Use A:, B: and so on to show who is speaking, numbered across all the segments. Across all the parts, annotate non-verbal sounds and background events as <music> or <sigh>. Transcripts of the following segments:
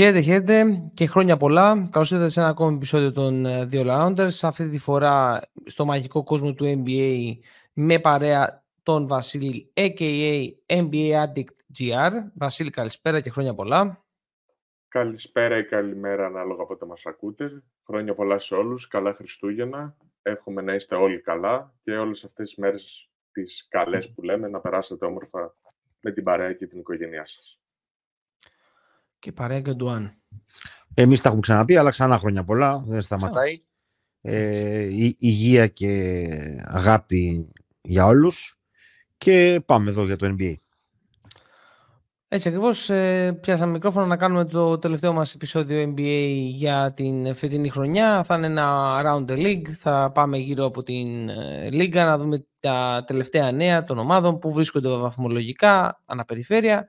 A: Χαίρετε, χαίρετε και χρόνια πολλά. Καλώς ήρθατε σε ένα ακόμη επεισόδιο των ε, δύο Rounders. Αυτή τη φορά στο μαγικό κόσμο του NBA με παρέα τον Βασίλη, a.k.a. NBA Addict GR. Βασίλη, καλησπέρα και χρόνια πολλά.
B: Καλησπέρα ή καλημέρα ανάλογα από μας ακούτε. Χρόνια πολλά σε όλους. Καλά Χριστούγεννα. Εύχομαι να είστε όλοι καλά και όλες αυτές τις μέρες τις καλές που λέμε να περάσετε όμορφα με την παρέα και την οικογένειά σας.
A: Και παρέα και Ντουάν.
C: Εμείς τα έχουμε ξαναπεί, αλλά ξανά χρόνια πολλά, δεν σταματάει. Ε, υγεία και αγάπη για όλους και πάμε εδώ για το NBA.
A: Έτσι ακριβώς. Ε, πιάσαμε μικρόφωνο να κάνουμε το τελευταίο μας επεισόδιο NBA για την φετινή χρονιά. Θα είναι ένα Round the League. Θα πάμε γύρω από την ε, Λίγκα να δούμε τα τελευταία νέα των ομάδων που βρίσκονται βαθμολογικά, αναπεριφέρεια.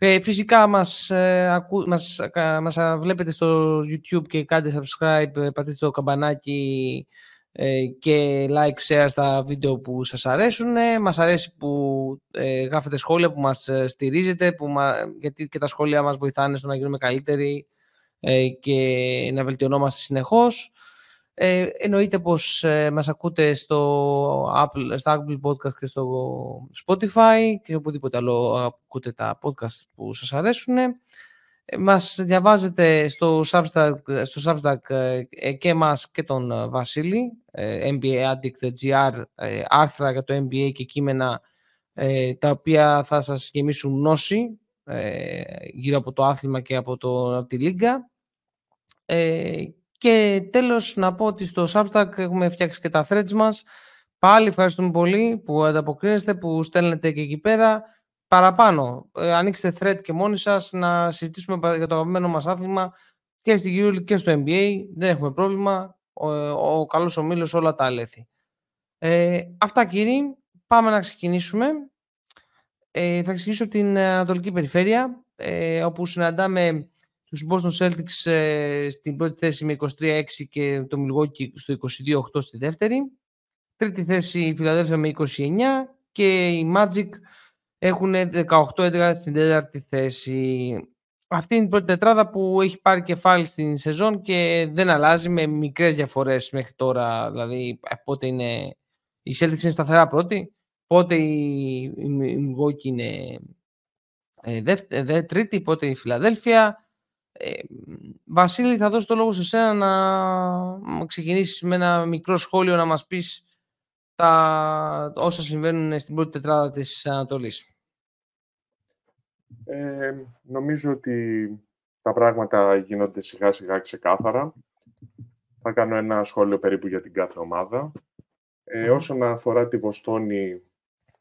A: Ε, φυσικά μας, ε, μας, μας βλέπετε στο YouTube και κάντε subscribe, ε, πατήστε το καμπανάκι ε, και like, share στα βίντεο που σας αρέσουν. Μας αρέσει που ε, γράφετε σχόλια, που μας στηρίζετε, που γιατί και τα σχόλια μας βοηθάνε στο να γίνουμε καλύτεροι και να βελτιωνόμαστε συνεχώς. Ε, εννοείται πως ε, μας ακούτε στο Apple, στα Apple Podcast και στο Spotify και οπουδήποτε άλλο ακούτε τα podcast που σας αρέσουν. Ε, μας διαβάζετε στο Substack, στο Substack ε, και μας και τον Βασίλη, NBA Addict GR, άρθρα για το NBA και κείμενα τα οποία θα σας γεμίσουν γνώση γύρω από το άθλημα και από, το, από τη Λίγκα. Και τέλος να πω ότι στο Substack έχουμε φτιάξει και τα threads μας. Πάλι ευχαριστούμε πολύ που ανταποκρίνεστε, που στέλνετε και εκεί πέρα. Παραπάνω, ε, ανοίξτε thread και μόνοι σας να συζητήσουμε για το αγαπημένο μας άθλημα και στη EuroLeague και στο NBA. Δεν έχουμε πρόβλημα. Ο, ο καλός ομίλος όλα τα αλέθη. Ε, αυτά κύριοι, πάμε να ξεκινήσουμε. Ε, θα ξεκινήσω από την Ανατολική Περιφέρεια, ε, όπου συναντάμε τους Boston Celtics ε, στην πρώτη θέση με 23-6 και το Milwaukee στο 22-8 στη δεύτερη. Τρίτη θέση η Φιλαδέλφια με 29 και οι Magic έχουν 18-11 στην τέταρτη θέση. Αυτή είναι η πρώτη τετράδα που έχει πάρει κεφάλι στην σεζόν και δεν αλλάζει με μικρές διαφορές μέχρι τώρα. Δηλαδή πότε είναι... Η Celtics είναι σταθερά πρώτη, πότε η, Milwaukee είναι ε, τρίτη, πότε η Φιλαδέλφια ε, Βασίλη, θα δώσω το λόγο σε σένα να ξεκινήσεις με ένα μικρό σχόλιο να μας πεις τα όσα συμβαίνουν στην πρώτη τετράδα της Ανατολής.
B: Ε, νομίζω ότι τα πράγματα γίνονται σιγά σιγά ξεκάθαρα. Θα κάνω ένα σχόλιο περίπου για την κάθε ομάδα. Ε, Όσον αφορά τη Βοστόνη,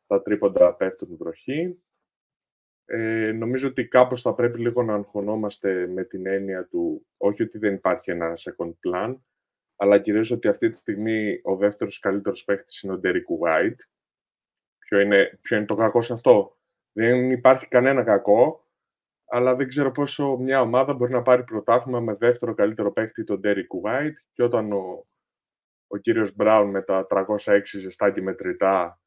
B: τα τρίποντα πέφτουν βροχή. Ε, νομίζω ότι κάπως θα πρέπει λίγο να αγχωνόμαστε με την έννοια του, όχι ότι δεν υπάρχει ένα second plan, αλλά κυρίως ότι αυτή τη στιγμή ο δεύτερος καλύτερος παίχτης είναι ο Derek White. Ποιο είναι, ποιο είναι το κακό σε αυτό; Δεν υπάρχει κανένα κακό, αλλά δεν ξέρω πόσο μια ομάδα μπορεί να πάρει πρωτάθλημα με δεύτερο καλύτερο παίχτη τον Derek White και όταν ο, ο κύριος Μπράουν με τα 306 ζεστά και μετρητά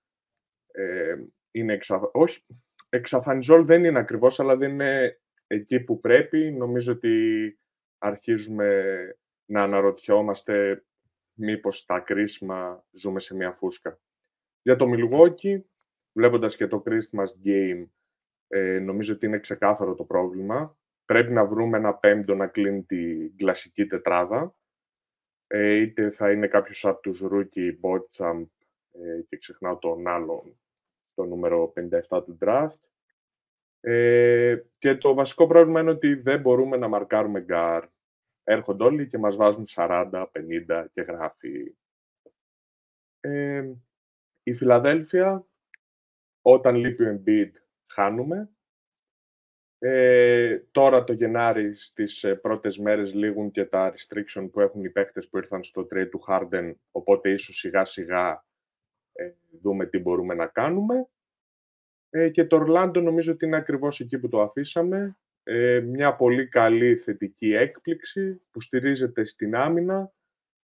B: ε, είναι εξα... Όχι, εξαφανιζόλ δεν είναι ακριβώς, αλλά δεν είναι εκεί που πρέπει. Νομίζω ότι αρχίζουμε να αναρωτιόμαστε μήπως στα κρίσιμα ζούμε σε μια φούσκα. Για το Milwaukee, βλέποντας και το Christmas Game, ε, νομίζω ότι είναι ξεκάθαρο το πρόβλημα. Πρέπει να βρούμε ένα πέμπτο να κλείνει την κλασική τετράδα. Ε, είτε θα είναι κάποιος από τους rookie Botchamp ε, και ξεχνάω τον άλλον το νούμερο 57 του draft. Ε, και το βασικό πρόβλημα είναι ότι δεν μπορούμε να μαρκάρουμε γκάρ. Έρχονται όλοι και μας βάζουν 40, 50 και γράφει. Ε, η Φιλαδέλφια, όταν λείπει ο Embiid, χάνουμε. Ε, τώρα το Γενάρη στις ε, πρώτες μέρες λήγουν και τα restriction που έχουν οι παίχτες που ήρθαν στο trade του Harden, οπότε ίσως σιγά σιγά ε, δούμε τι μπορούμε να κάνουμε. Ε, και το Ορλάντο νομίζω ότι είναι ακριβώς εκεί που το αφήσαμε. Ε, μια πολύ καλή θετική έκπληξη που στηρίζεται στην άμυνα,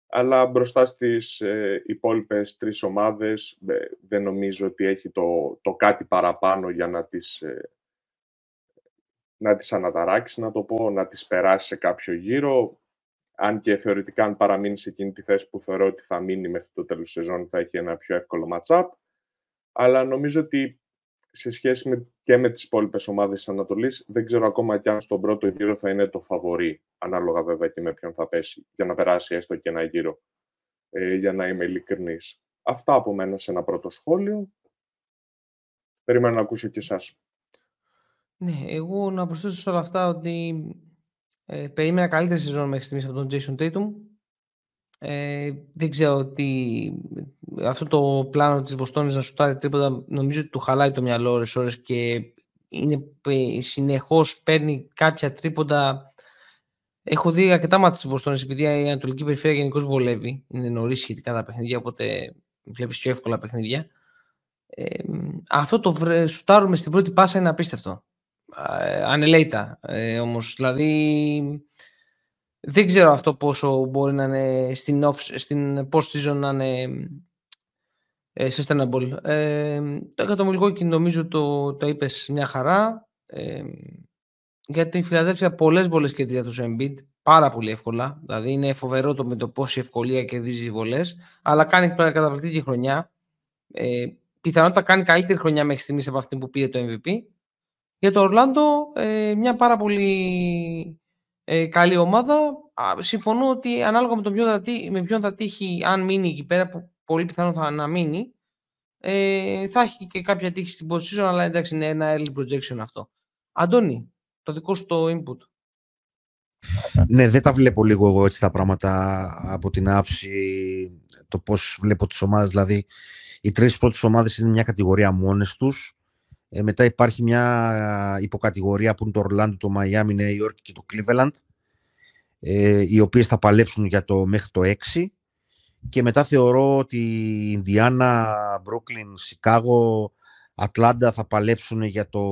B: αλλά μπροστά στις ε, υπόλοιπες τρεις ομάδες ε, δεν νομίζω ότι έχει το, το κάτι παραπάνω για να τις, να τις αναταράξει, να το πω, να τις περάσει σε κάποιο γύρο. Αν και θεωρητικά αν παραμείνει σε εκείνη τη θέση που θεωρώ ότι θα μείνει μέχρι το τέλος της σεζόν θα έχει ένα πιο εύκολο match-up. Αλλά νομίζω ότι σε σχέση με, και με τις υπόλοιπες ομάδες της Ανατολής, δεν ξέρω ακόμα κι αν στον πρώτο γύρο θα είναι το φαβορή, ανάλογα βέβαια και με ποιον θα πέσει, για να περάσει έστω και ένα γύρο, ε, για να είμαι ειλικρινής. Αυτά από μένα σε ένα πρώτο σχόλιο. Περιμένω να ακούσω και εσάς.
A: Ναι, εγώ να προσθέσω σε όλα αυτά ότι ε, περίμενα καλύτερη σεζόν μέχρι στιγμής από τον Jason Tatum. Ε, δεν ξέρω ότι αυτό το πλάνο της Βοστόνης να σουτάρει τρίποτα νομίζω ότι του χαλάει το μυαλό ώρες ώρες και είναι, ε, συνεχώς παίρνει κάποια τρίποντα Έχω δει αρκετά μάτια της Βοστόνης επειδή η Ανατολική Περιφέρεια γενικώς βολεύει. Είναι νωρίς σχετικά τα παιχνίδια, οπότε βλέπεις πιο εύκολα παιχνίδια. Ε, αυτό το σουτάρουμε στην πρώτη πάσα είναι απίστευτο. Ε, ανελέητα ε, όμως. Δηλαδή δεν ξέρω αυτό πόσο μπορεί να είναι στην, off, στην post-season να είναι ε, sustainable. Ε, το εκατομμυλικό νομίζω το, το είπες μια χαρά. Ε, για την Φιλαδέλφια πολλές βολές και για τους Embiid. Πάρα πολύ εύκολα. Δηλαδή είναι φοβερό το με το πόση ευκολία κερδίζει οι βολές. Αλλά κάνει καταπληκτική χρονιά. Ε, πιθανότατα κάνει καλύτερη χρονιά μέχρι στιγμής από αυτή που πήρε το MVP. Για το Ορλάντο, ε, μια πάρα πολύ ε, καλή ομάδα. συμφωνώ ότι ανάλογα με, τον ποιο θα, με ποιον θα τύχει, αν μείνει εκεί πέρα, που πολύ πιθανό θα να μείνει, ε, θα έχει και κάποια τύχη στην position, αλλά εντάξει είναι ένα early projection αυτό. Αντώνη, το δικό σου το input.
C: Ναι, δεν τα βλέπω λίγο εγώ έτσι τα πράγματα από την άψη το πώς βλέπω τις ομάδες. Δηλαδή, οι τρεις πρώτες ομάδες είναι μια κατηγορία μόνες τους ε, μετά υπάρχει μια υποκατηγορία που είναι το Ορλάντο, το Μαϊάμι, Νέα Υόρκη και το Cleveland, ε, οι οποίες θα παλέψουν για το μέχρι το 6. Και μετά θεωρώ ότι η Ινδιάνα, Μπρούκλιν, Σικάγο, Ατλάντα θα παλέψουν για το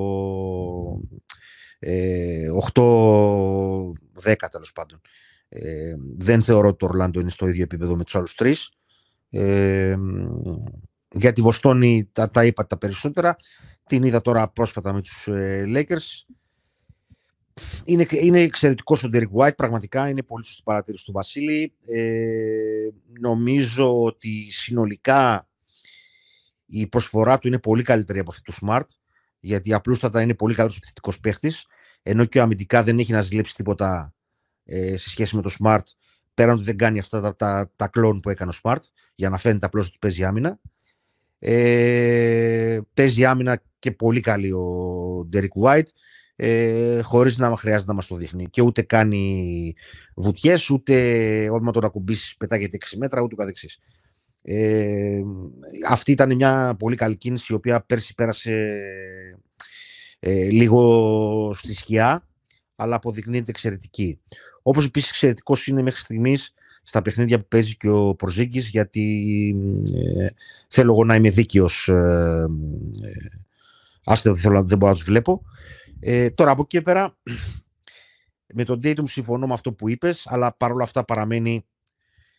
C: ε, 8-10 τέλος πάντων. Ε, δεν θεωρώ ότι το Ορλάντο είναι στο ίδιο επίπεδο με τους άλλους τρεις. Ε, για τη Βοστόνη τα, τα είπα τα περισσότερα. Την είδα τώρα πρόσφατα με τους ε, Lakers. Είναι, είναι εξαιρετικό ο Derek White, πραγματικά είναι πολύ σωστή παρατήρηση του Βασίλη. Ε, νομίζω ότι συνολικά η προσφορά του είναι πολύ καλύτερη από αυτή του Smart, γιατί απλούστατα είναι πολύ καλύτερος επιθετικός παίχτης, ενώ και ο αμυντικά δεν έχει να ζηλέψει τίποτα ε, σε σχέση με το Smart, πέραν ότι δεν κάνει αυτά τα, τα, τα κλόν που έκανε ο Smart, για να φαίνεται απλώς ότι παίζει άμυνα. Ε, παίζει άμυνα και πολύ καλή ο Ντέρικ White ε, χωρίς να χρειάζεται να μας το δείχνει και ούτε κάνει βουτιές ούτε όταν τον ακουμπήσεις πετάγεται 6 μέτρα ούτε καθεξής. Ε, αυτή ήταν μια πολύ καλή κίνηση η οποία πέρσι πέρασε ε, λίγο στη σκιά αλλά αποδεικνύεται εξαιρετική. Όπως επίσης εξαιρετικός είναι μέχρι στιγμής στα παιχνίδια που παίζει και ο Προζήγκης γιατί ε, θέλω εγώ να είμαι δίκαιος ε, Άστε δεν, δεν μπορώ να τους βλέπω. Ε, τώρα από εκεί και πέρα, με τον Dayton συμφωνώ με αυτό που είπες, αλλά παρόλα αυτά παραμένει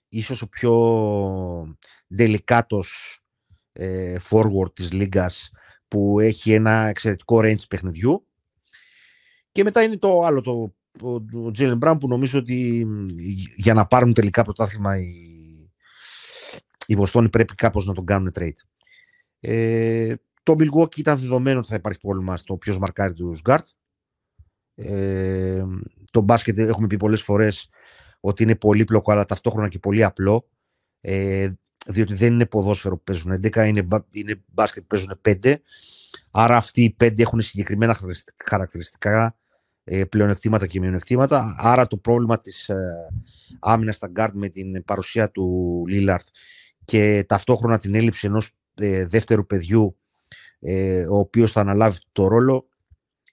C: ίσως ο πιο τελικάτος ε, forward της λίγας που έχει ένα εξαιρετικό range παιχνιδιού. Και μετά είναι το άλλο, το, ο Τζέλεν Μπράουν που νομίζω ότι για να πάρουν τελικά πρωτάθλημα οι, οι Βοστόνοι πρέπει κάπως να τον κάνουν trade. Ε, το Milwaukee ήταν δεδομένο ότι θα υπάρχει πρόβλημα στο ποιος μαρκάρει τους Γκάρτ. Ε, το μπάσκετ έχουμε πει πολλές φορές ότι είναι πολύπλοκο αλλά ταυτόχρονα και πολύ απλό. Ε, διότι δεν είναι ποδόσφαιρο που παίζουν 11, είναι, είναι μπάσκετ που παίζουν 5. Άρα αυτοί οι 5 έχουν συγκεκριμένα χαρακτηριστικά, ε, πλεονεκτήματα και μειονεκτήματα. Άρα το πρόβλημα της ε, άμυνας στα γκάρτ με την παρουσία του Λίλαρντ και ταυτόχρονα την έλλειψη ενός ε, δεύτερου παιδιού ε, ο οποίος θα αναλάβει το ρόλο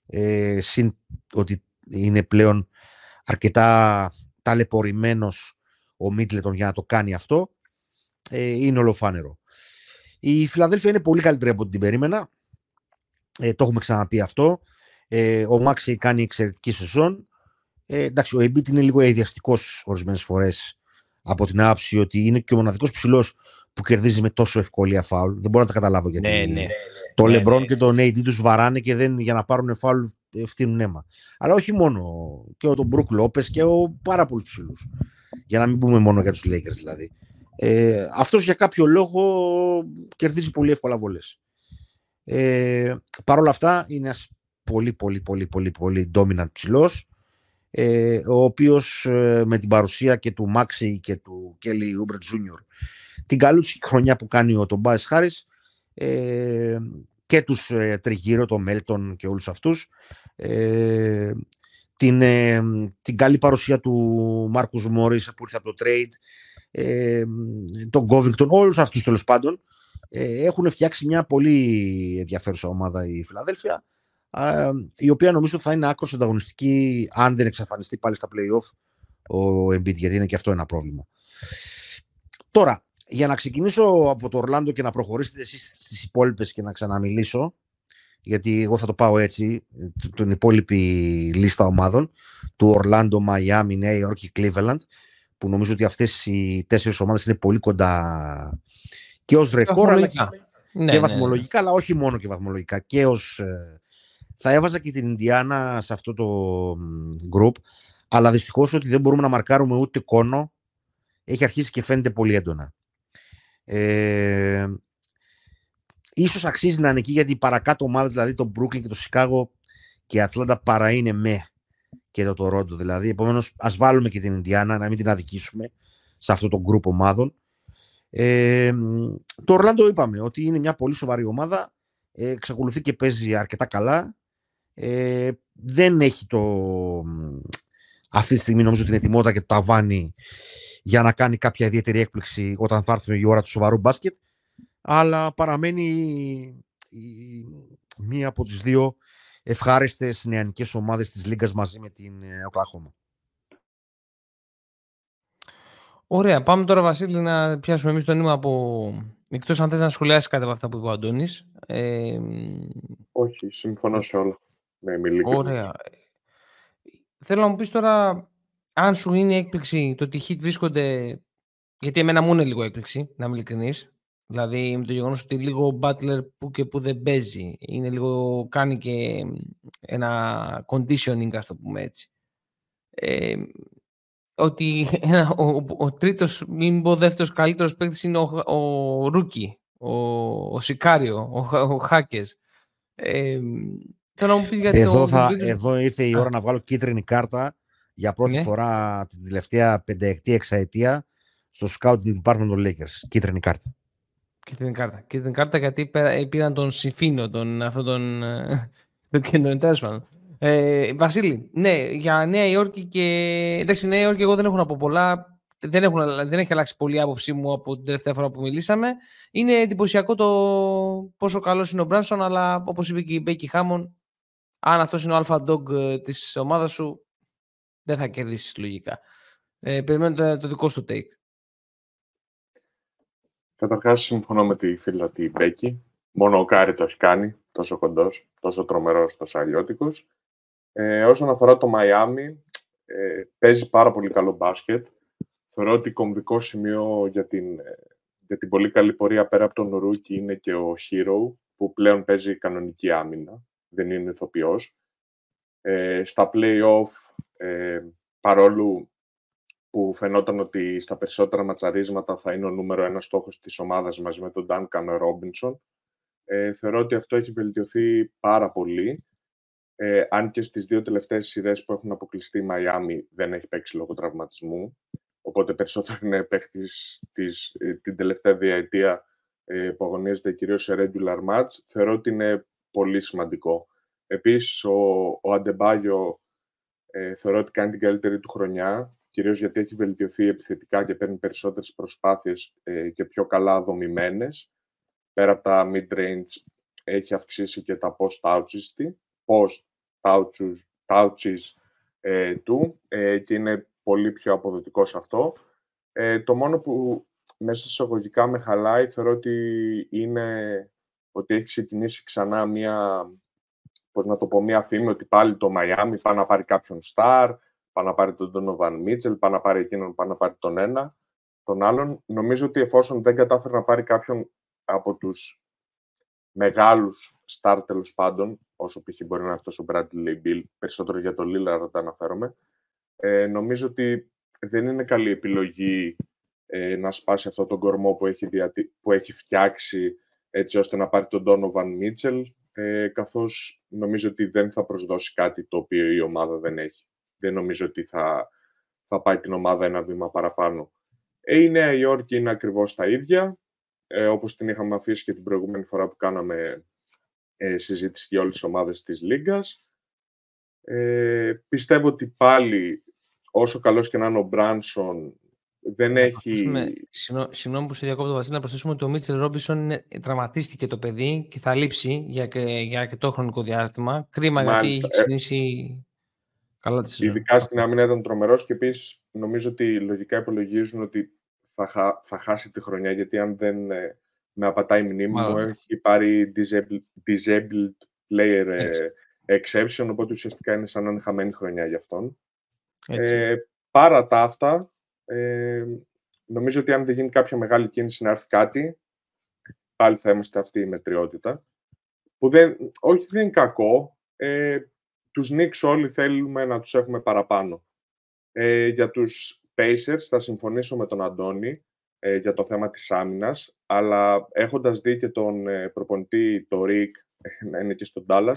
C: ε, συν ότι είναι πλέον αρκετά ταλαιπωρημένος ο Μίτλετον για να το κάνει αυτό ε, είναι ολοφάνερο. Η Φιλαδέλφια είναι πολύ καλύτερη από ό,τι την περίμενα. Ε, το έχουμε ξαναπεί αυτό. Ε, ο Μάξι κάνει εξαιρετική σεζόν. Ε, εντάξει, ο Εμπίτ είναι λίγο αειδιαστικός ορισμένες φορές από την άψη ότι είναι και ο μοναδικός ψηλός που κερδίζει με τόσο ευκολία φάουλ. Δεν μπορώ να τα καταλάβω γιατί.
A: Ναι, ναι.
C: Το
A: ναι,
C: Λεμπρόν
A: ναι.
C: και το AD τους βαράνε και δεν, για να πάρουν φάουλ ε, φτύνουν αίμα. Αλλά όχι μόνο. Και ο τον Μπρουκ Λόπες και ο πάρα πολλούς ψηλούς. Για να μην πούμε μόνο για τους Lakers δηλαδή. Ε, αυτός για κάποιο λόγο κερδίζει πολύ εύκολα βολές. Ε, Παρ' όλα αυτά είναι ένας πολύ πολύ πολύ πολύ πολύ dominant ψηλός ε, ο οποίος ε, με την παρουσία και του Μάξι και του Κέλλη Ούμπρετ Τζούνιορ την καλή χρονιά που κάνει ο τον Μπάις Χάρης ε, και τους ε, τριγύρω, τον Μέλτον και όλους αυτούς ε, την, ε, την καλή παρουσία του Μάρκους Μόρις που ήρθε από το trade ε, τον Covington, όλους αυτούς τέλος πάντων ε, έχουν φτιάξει μια πολύ ενδιαφέρουσα ομάδα η Φιλαδέλφια η οποία νομίζω θα είναι άκρως ανταγωνιστική αν δεν εξαφανιστεί πάλι στα play-off ο Embiid, γιατί είναι και αυτό ένα πρόβλημα. Τώρα, για να ξεκινήσω από το Ορλάντο και να προχωρήσετε εσείς στις υπόλοιπες και να ξαναμιλήσω, γιατί εγώ θα το πάω έτσι, την υπόλοιπη λίστα ομάδων, του Ορλάντο, Μαϊάμι, Νέα Υόρκη, Cleveland, που νομίζω ότι αυτές οι τέσσερις ομάδες είναι πολύ κοντά και ως ρεκόρ, αλλά και, ναι, και ναι, βαθμολογικά, αλλά όχι μόνο και βαθμολογικά, και ως... Ε, θα έβαζα και την Ινδιάνα σε αυτό το group, αλλά δυστυχώς ότι δεν μπορούμε να μαρκάρουμε ούτε κώνο, έχει αρχίσει και φαίνεται πολύ έντονα. Ε, ίσως αξίζει να είναι εκεί γιατί οι παρακάτω ομάδες, δηλαδή το Brooklyn και το Chicago και η Ατλάντα παραείναι meh και το Toronto δηλαδή. Επομένως, ας βάλουμε και την Ινδιάνα, να μην την αδικήσουμε σε αυτό το group ομάδων. Ε, το Ορλάντο είπαμε ότι είναι μια πολύ σοβαρή ομάδα. Ε, εξακολουθεί και παίζει αρκετά καλά. Ε, δεν έχει το, αυτή τη στιγμή νομίζω την ετοιμότητα και το ταβάνι για να κάνει κάποια ιδιαίτερη έκπληξη όταν θα έρθει η ώρα του σοβαρού μπάσκετ αλλά παραμένει μία από τις δύο ευχάριστες νεανικές ομάδες της Λίγκας μαζί με την ε, Οκλαχώμα.
A: Ωραία. Πάμε τώρα, Βασίλη, να πιάσουμε εμείς το νήμα από... Εκτός αν θες να σχολιάσεις κάτι από αυτά που είπε ο Αντώνης. Ε...
B: Όχι, συμφωνώ σε όλα. Ναι,
A: Ωραία. Θέλω να μου πεις τώρα αν σου είναι έκπληξη το ότι οι Heat βρίσκονται γιατί εμένα μου είναι λίγο έκπληξη, να είμαι ειλικρινής. Δηλαδή με το γεγονός ότι λίγο ο Butler που και που δεν παίζει. Είναι λίγο, κάνει και ένα conditioning, ας το πούμε έτσι. Ε, ότι <laughs> ένα, ο, ο, τρίτος, μην πω δεύτερος καλύτερος παίκτης είναι ο, ο Ρούκι, ο, ο Σικάριο, ο, ο Χάκες. Ε, θέλω να μου πεις γιατί
C: εδώ, θα, εδώ ήρθε η ώρα να βγάλω κίτρινη κάρτα για πρώτη ναι. φορά την τελευταία πενταετία, εξαετία στο scouting department των Lakers. Κίτρινη κάρτα.
A: Κίτρινη κάρτα. Κίτρινη κάρτα γιατί ε, πήραν τον Σιφίνο, τον, αυτόν τον, ε, <laughs> τον κέντρο τέλος Ε, Βασίλη, ναι, για Νέα Υόρκη και. Εντάξει, Νέα Υόρκη, εγώ δεν έχω να πω πολλά. Δεν, έχουν, δεν έχει αλλάξει πολύ η άποψή μου από την τελευταία φορά που μιλήσαμε. Είναι εντυπωσιακό το πόσο καλός είναι ο Μπράνσον, αλλά όπως είπε και η Μπέκη Χάμον, αν αυτός είναι ο alpha dog ε, της ομάδας σου, δεν θα κερδίσεις λογικά. Ε, περιμένω το δικό σου take.
B: Καταρχάς, συμφωνώ με τη φίλη τη Μπέκη. Μόνο ο Κάρι το έχει κάνει, τόσο κοντός, τόσο τρομερός, τόσο αλλιώτικος. Ε, όσον αφορά το Μαϊάμι, ε, παίζει πάρα πολύ καλό μπάσκετ. Θεωρώ ότι κομβικό σημείο για την, ε, για την πολύ καλή πορεία πέρα από τον Ρούκι είναι και ο Hero, που πλέον παίζει κανονική άμυνα, δεν είναι ηθοποιός. Ε, στα play-off, ε, παρόλο που φαινόταν ότι στα περισσότερα ματσαρίσματα θα είναι ο νούμερο ένας στόχος της ομάδας μαζί με τον Duncan Robinson. Ε, θεωρώ ότι αυτό έχει βελτιωθεί πάρα πολύ. Ε, αν και στις δύο τελευταίες σειρές που έχουν αποκλειστεί η Μαϊάμι δεν έχει παίξει λόγω τραυματισμού. Οπότε περισσότερο είναι παίχτης της, ε, την τελευταία διαετία ε, που αγωνίζεται κυρίως σε regular match. Θεωρώ ότι είναι πολύ σημαντικό. Επίσης, ο, ο Αντεμπάγιο ε, θεωρώ ότι κάνει την καλύτερη του χρονιά κυρίως γιατί έχει βελτιωθεί επιθετικά και παίρνει περισσότερες προσπάθειες ε, και πιο καλά δομημένες. Πέρα από τα mid-range έχει αυξήσει και τα post-ouches, post ε, του ε, και είναι πολύ πιο αποδοτικό σε αυτό. Ε, το μόνο που μέσα εισαγωγικά με χαλάει θεωρώ ότι είναι ότι έχει ξεκινήσει ξανά μία, πώς να το πω, μία φήμη ότι πάλι το Miami πάει να πάρει κάποιον star, πάει να πάρει τον Donovan Μίτσελ, πάει να πάρει εκείνον, πάει να πάρει τον ένα, τον άλλον. Νομίζω ότι εφόσον δεν κατάφερε να πάρει κάποιον από τους μεγάλους star τέλος πάντων, όσο π.χ. μπορεί να είναι αυτός ο Bradley Bill, περισσότερο για το Lillard τα αναφέρομαι, ε, νομίζω ότι δεν είναι καλή επιλογή ε, να σπάσει αυτό τον κορμό που έχει, που έχει φτιάξει έτσι ώστε να πάρει τον Donovan Mitchell, ε, καθώς νομίζω ότι δεν θα προσδώσει κάτι το οποίο η ομάδα δεν έχει. Δεν νομίζω ότι θα, θα πάει την ομάδα ένα βήμα παραπάνω. Ε, η Νέα Υόρκη είναι ακριβώς τα ίδια, ε, όπως την είχαμε αφήσει και την προηγούμενη φορά που κάναμε ε, συζήτηση για όλες τις ομάδες της Λίγκας. Ε, πιστεύω ότι πάλι, όσο καλός και να είναι ο Μπράνσον, δεν έχει...
A: Συγγνώμη που σε διακόπτω, Βασίλη, να προσθέσουμε ότι ο Μίτσελ Ρόμπισον τραυματίστηκε το παιδί και θα λείψει για, για αρκετό χρονικό διάστημα. Κρίμα Μάλιστα. γιατί έχει ξεκινήσει καλά τη
B: ζωή. Ειδικά στην άμυνα ήταν τρομερός και επίσης νομίζω ότι λογικά υπολογίζουν ότι θα, θα χάσει τη χρονιά γιατί αν δεν ε, με απατάει η μνήμη μου έχει πάρει disabled, disabled player ε, έτσι. exception οπότε ουσιαστικά είναι σαν να είναι χαμένη χρονιά για αυτόν. Έτσι, ε, Παρά τα αυτά, ε, νομίζω ότι αν δεν γίνει κάποια μεγάλη κίνηση να έρθει κάτι, πάλι θα είμαστε αυτή η μετριότητα. Που δεν, όχι, δεν είναι κακό. Ε, τους Knicks όλοι θέλουμε να τους έχουμε παραπάνω. Ε, για τους Pacers θα συμφωνήσω με τον Αντώνη ε, για το θέμα της άμυνας, αλλά έχοντας δει και τον ε, προπονητή, το Rick, να είναι και στον Dallas,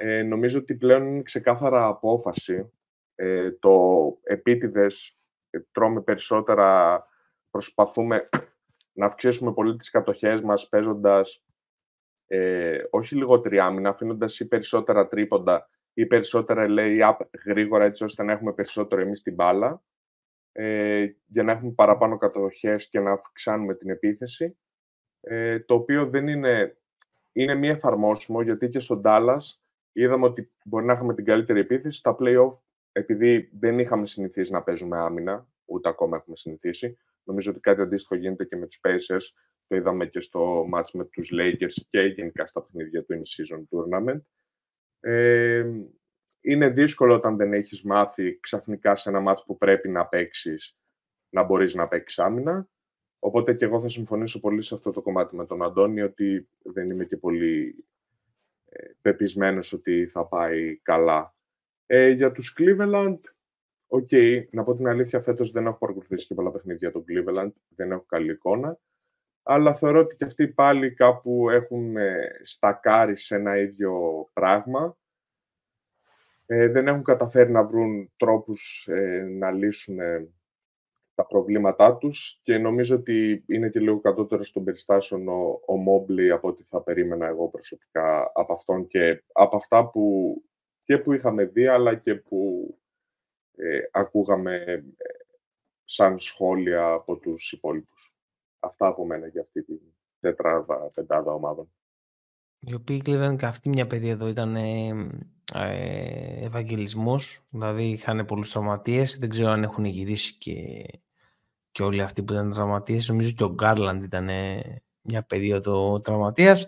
B: ε, νομίζω ότι πλέον είναι ξεκάθαρα απόφαση ε, το επίτηδες ε, τρώμε περισσότερα, προσπαθούμε να αυξήσουμε πολύ τις κατοχές μας παίζοντας ε, όχι λιγότερη άμυνα, αφήνοντας ή περισσότερα τρίποντα ή περισσότερα lay-up γρήγορα έτσι ώστε να έχουμε περισσότερο εμείς την μπάλα ε, για να έχουμε παραπάνω κατοχές και να αυξάνουμε την επίθεση. Ε, το οποίο δεν είναι, είναι μη εφαρμόσιμο γιατί και στον Dallas είδαμε ότι μπορεί να έχουμε την καλύτερη επίθεση στα play-off επειδή δεν είχαμε συνηθίσει να παίζουμε άμυνα, ούτε ακόμα έχουμε συνηθίσει, νομίζω ότι κάτι αντίστοιχο γίνεται και με τους Pacers. Το είδαμε και στο match με τους Lakers και γενικά στα παιχνίδια του In-Season Tournament. Ε, είναι δύσκολο όταν δεν έχεις μάθει ξαφνικά σε ένα match που πρέπει να παίξεις να μπορείς να παίξεις άμυνα. Οπότε και εγώ θα συμφωνήσω πολύ σε αυτό το κομμάτι με τον Αντώνη, ότι δεν είμαι και πολύ ε, πεπεισμένος ότι θα πάει καλά ε, για τους Cleveland, OK, okay, να πω την αλήθεια, φέτος δεν έχω παρακολουθήσει και πολλά παιχνίδια του Cleveland, δεν έχω καλή εικόνα, αλλά θεωρώ ότι και αυτοί πάλι κάπου έχουν ε, στακάρει σε ένα ίδιο πράγμα. Ε, δεν έχουν καταφέρει να βρουν τρόπους ε, να λύσουν ε, τα προβλήματά τους και νομίζω ότι είναι και λίγο κατώτερος των περιστάσεων ο, ο Μόμπλεϊ από ό,τι θα περίμενα εγώ προσωπικά από αυτόν και από αυτά που και που είχαμε δει, αλλά και που ε, ακούγαμε ε, σαν σχόλια από τους υπόλοιπους. Αυτά από μένα για αυτή την τετράδα, πεντάδα ομάδων.
A: Οι οποίοι κλέβαιναν και αυτή μια περίοδο ήταν ε, ε, ευαγγελισμός, δηλαδή είχαν πολλούς τραυματίες, δεν ξέρω αν έχουν γυρίσει και, και όλοι αυτοί που ήταν τραυματίες. Νομίζω και ο Γκάρλαντ ήταν μια περίοδο τραυματίας.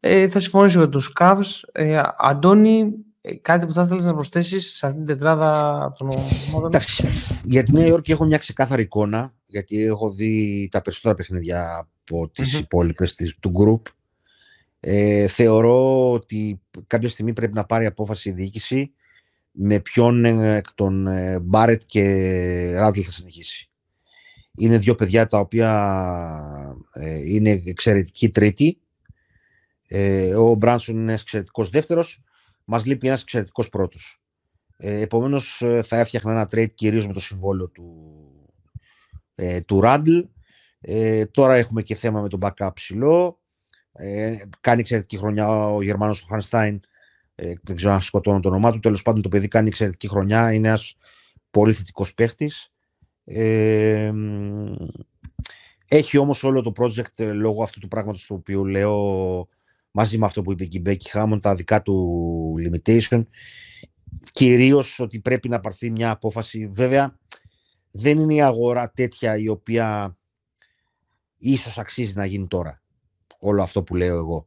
A: Ε, θα συμφωνήσω για τους Cavs. Ε, Αντώνη, ε, κάτι που θα ήθελα να προσθέσεις σε αυτήν την τετράδα των ομάδων.
C: Εντάξει. Για τη Νέα Υόρκη έχω μια ξεκάθαρη εικόνα, γιατί έχω δει τα περισσότερα παιχνίδια από τις mm-hmm. υπόλοιπες του group. Ε, θεωρώ ότι κάποια στιγμή πρέπει να πάρει απόφαση η διοίκηση με ποιον εκ των Μπάρετ και Ράντλ θα συνεχίσει. Είναι δύο παιδιά τα οποία ε, είναι εξαιρετικοί τρίτη. Ε, ο Μπράνσον είναι εξαιρετικός δεύτερος μας λείπει ένας εξαιρετικός πρώτος. Ε, επομένως ε, θα έφτιαχνα ένα trade κυρίως με το συμβόλαιο του, ε, του Ράντλ. Ε, τώρα έχουμε και θέμα με τον backup ψηλό. Ε, κάνει εξαιρετική χρονιά ο Γερμανός ο Χανστάιν. Ε, δεν ξέρω αν σκοτώνω το όνομά του. Τέλος πάντων το παιδί κάνει εξαιρετική χρονιά. Είναι ένας πολύ θετικός παίχτης. Ε, έχει όμως όλο το project ε, λόγω αυτού του πράγματος το οποίο λέω μαζί με αυτό που είπε και η Μπέκη Χάμον, τα δικά του limitation. Κυρίως ότι πρέπει να πάρθει μια απόφαση. Βέβαια, δεν είναι η αγορά τέτοια η οποία ίσως αξίζει να γίνει τώρα. Όλο αυτό που λέω εγώ.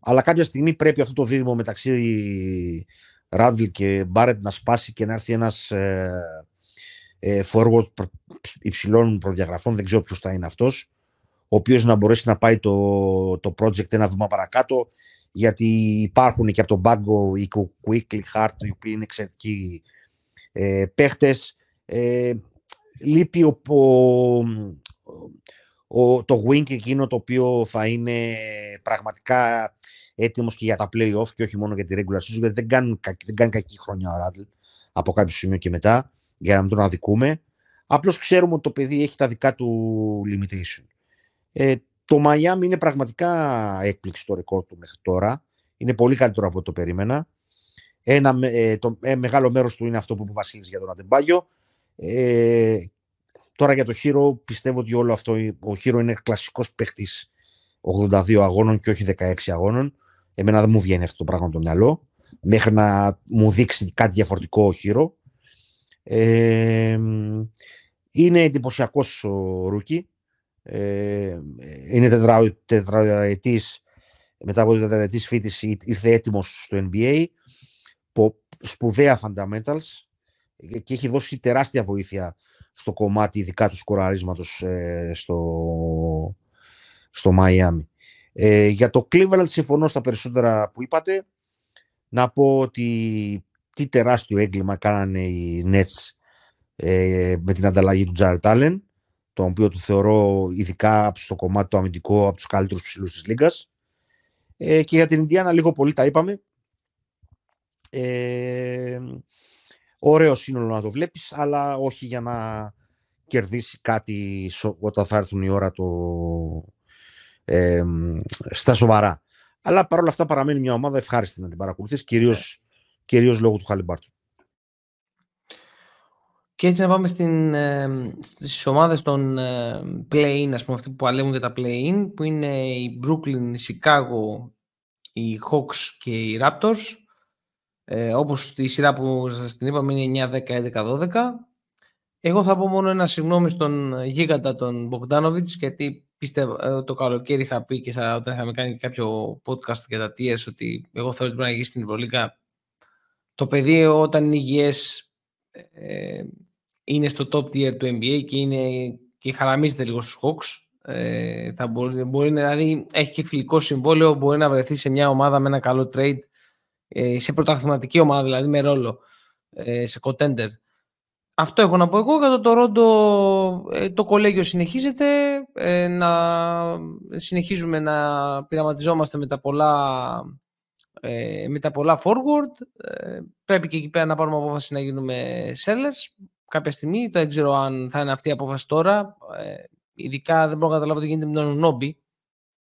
C: Αλλά κάποια στιγμή πρέπει αυτό το δίδυμο μεταξύ Ράντλ και Μπάρετ να σπάσει και να έρθει ένας ε, ε, forward υψηλών προδιαγραφών. Δεν ξέρω ποιος θα είναι αυτός ο οποίος να μπορέσει να πάει το, το project ένα βήμα παρακάτω γιατί υπάρχουν και από τον πάγκο οι Quickly, Hart, οι οποίοι είναι εξαιρετικοί ε, παίχτες. Ε, λείπει ο, ο, το wing εκείνο το οποίο θα είναι πραγματικά έτοιμος και για τα play-off και όχι μόνο για τη regular season, γιατί δεν, κάνουν, δεν κάνει κακή χρονιά ο Ράντλ από κάποιο σημείο και μετά, για να μην τον αδικούμε. Απλώς ξέρουμε ότι το παιδί έχει τα δικά του limitation. Ε, το Miami είναι πραγματικά έκπληξη το ρεκόρ του μέχρι τώρα. Είναι πολύ καλύτερο από ό,τι το περίμενα. Ένα, ε, το, ε, μεγάλο μέρος του είναι αυτό που είπε ο Βασίλης για τον Αντεμπάγιο. Ε, τώρα για το Χείρο πιστεύω ότι όλο αυτό, ο Χείρο είναι κλασικός παίχτης 82 αγώνων και όχι 16 αγώνων. Εμένα δεν μου βγαίνει αυτό το πράγμα από το μυαλό. Μέχρι να μου δείξει κάτι διαφορετικό ο Χείρο. Ε, είναι εντυπωσιακός ο Ρούκι. Ε, είναι τετρα, τετραετής, μετά από τετραετής φίτηση ήρθε έτοιμος στο NBA. Σπουδαία fundamentals και έχει δώσει τεράστια βοήθεια στο κομμάτι ειδικά του σκοραρίσματος ε, στο, στο Miami. Ε, για το Cleveland συμφωνώ στα περισσότερα που είπατε. Να πω ότι τι τεράστιο έγκλημα κάνανε οι Nets ε, με την ανταλλαγή του Jared Allen, το οποίο του θεωρώ ειδικά στο κομμάτι του αμυντικό από τους καλύτερους ψηλούς της Λίγκας. Ε, και για την Ινδιάνα λίγο πολύ τα είπαμε. Ε, ωραίο σύνολο να το βλέπεις, αλλά όχι για να κερδίσει κάτι όταν θα έρθουν η ώρα το, ε, στα σοβαρά. Αλλά παρόλα αυτά παραμένει μια ομάδα ευχάριστη να την παρακολουθείς, κυρίως, ναι. κυρίως λόγω του Χαλιμπάρτου.
A: Και έτσι να πάμε στην, ε, στις ομάδες των ε, play-in, ας πούμε, αυτοί που παλεύουν για τα play-in, που είναι η Brooklyn, η Chicago, οι Hawks και οι Raptors. Ε, όπως η σειρά που σας την είπαμε είναι 9, 10, 11, 12. Εγώ θα πω μόνο ένα συγγνώμη στον γίγαντα τον Bogdanovic, γιατί πίστευα ε, το καλοκαίρι είχα πει και θα, όταν είχαμε κάνει κάποιο podcast για τα TS ότι εγώ θέλω ότι πρέπει να γίνει στην Ευρωλίκα. Το παιδί όταν είναι υγιές ε, είναι στο top tier του NBA και, είναι, και χαραμίζεται λίγο στους Hawks. Ε, θα μπορεί, μπορεί, δηλαδή έχει και φιλικό συμβόλαιο, μπορεί να βρεθεί σε μια ομάδα με ένα καλό trade, ε, σε πρωταθληματική ομάδα δηλαδή με ρόλο, ε, σε contender. Αυτό έχω να πω εγώ. Για το Toronto ε, το κολέγιο συνεχίζεται. Ε, να συνεχίζουμε να πειραματιζόμαστε με τα πολλά, ε, με τα πολλά forward. Ε, πρέπει και εκεί πέρα να πάρουμε απόφαση να γίνουμε sellers κάποια στιγμή. Δεν ξέρω αν θα είναι αυτή η απόφαση τώρα. Ε, ειδικά δεν μπορώ να καταλάβω τι γίνεται με τον Νόμπι.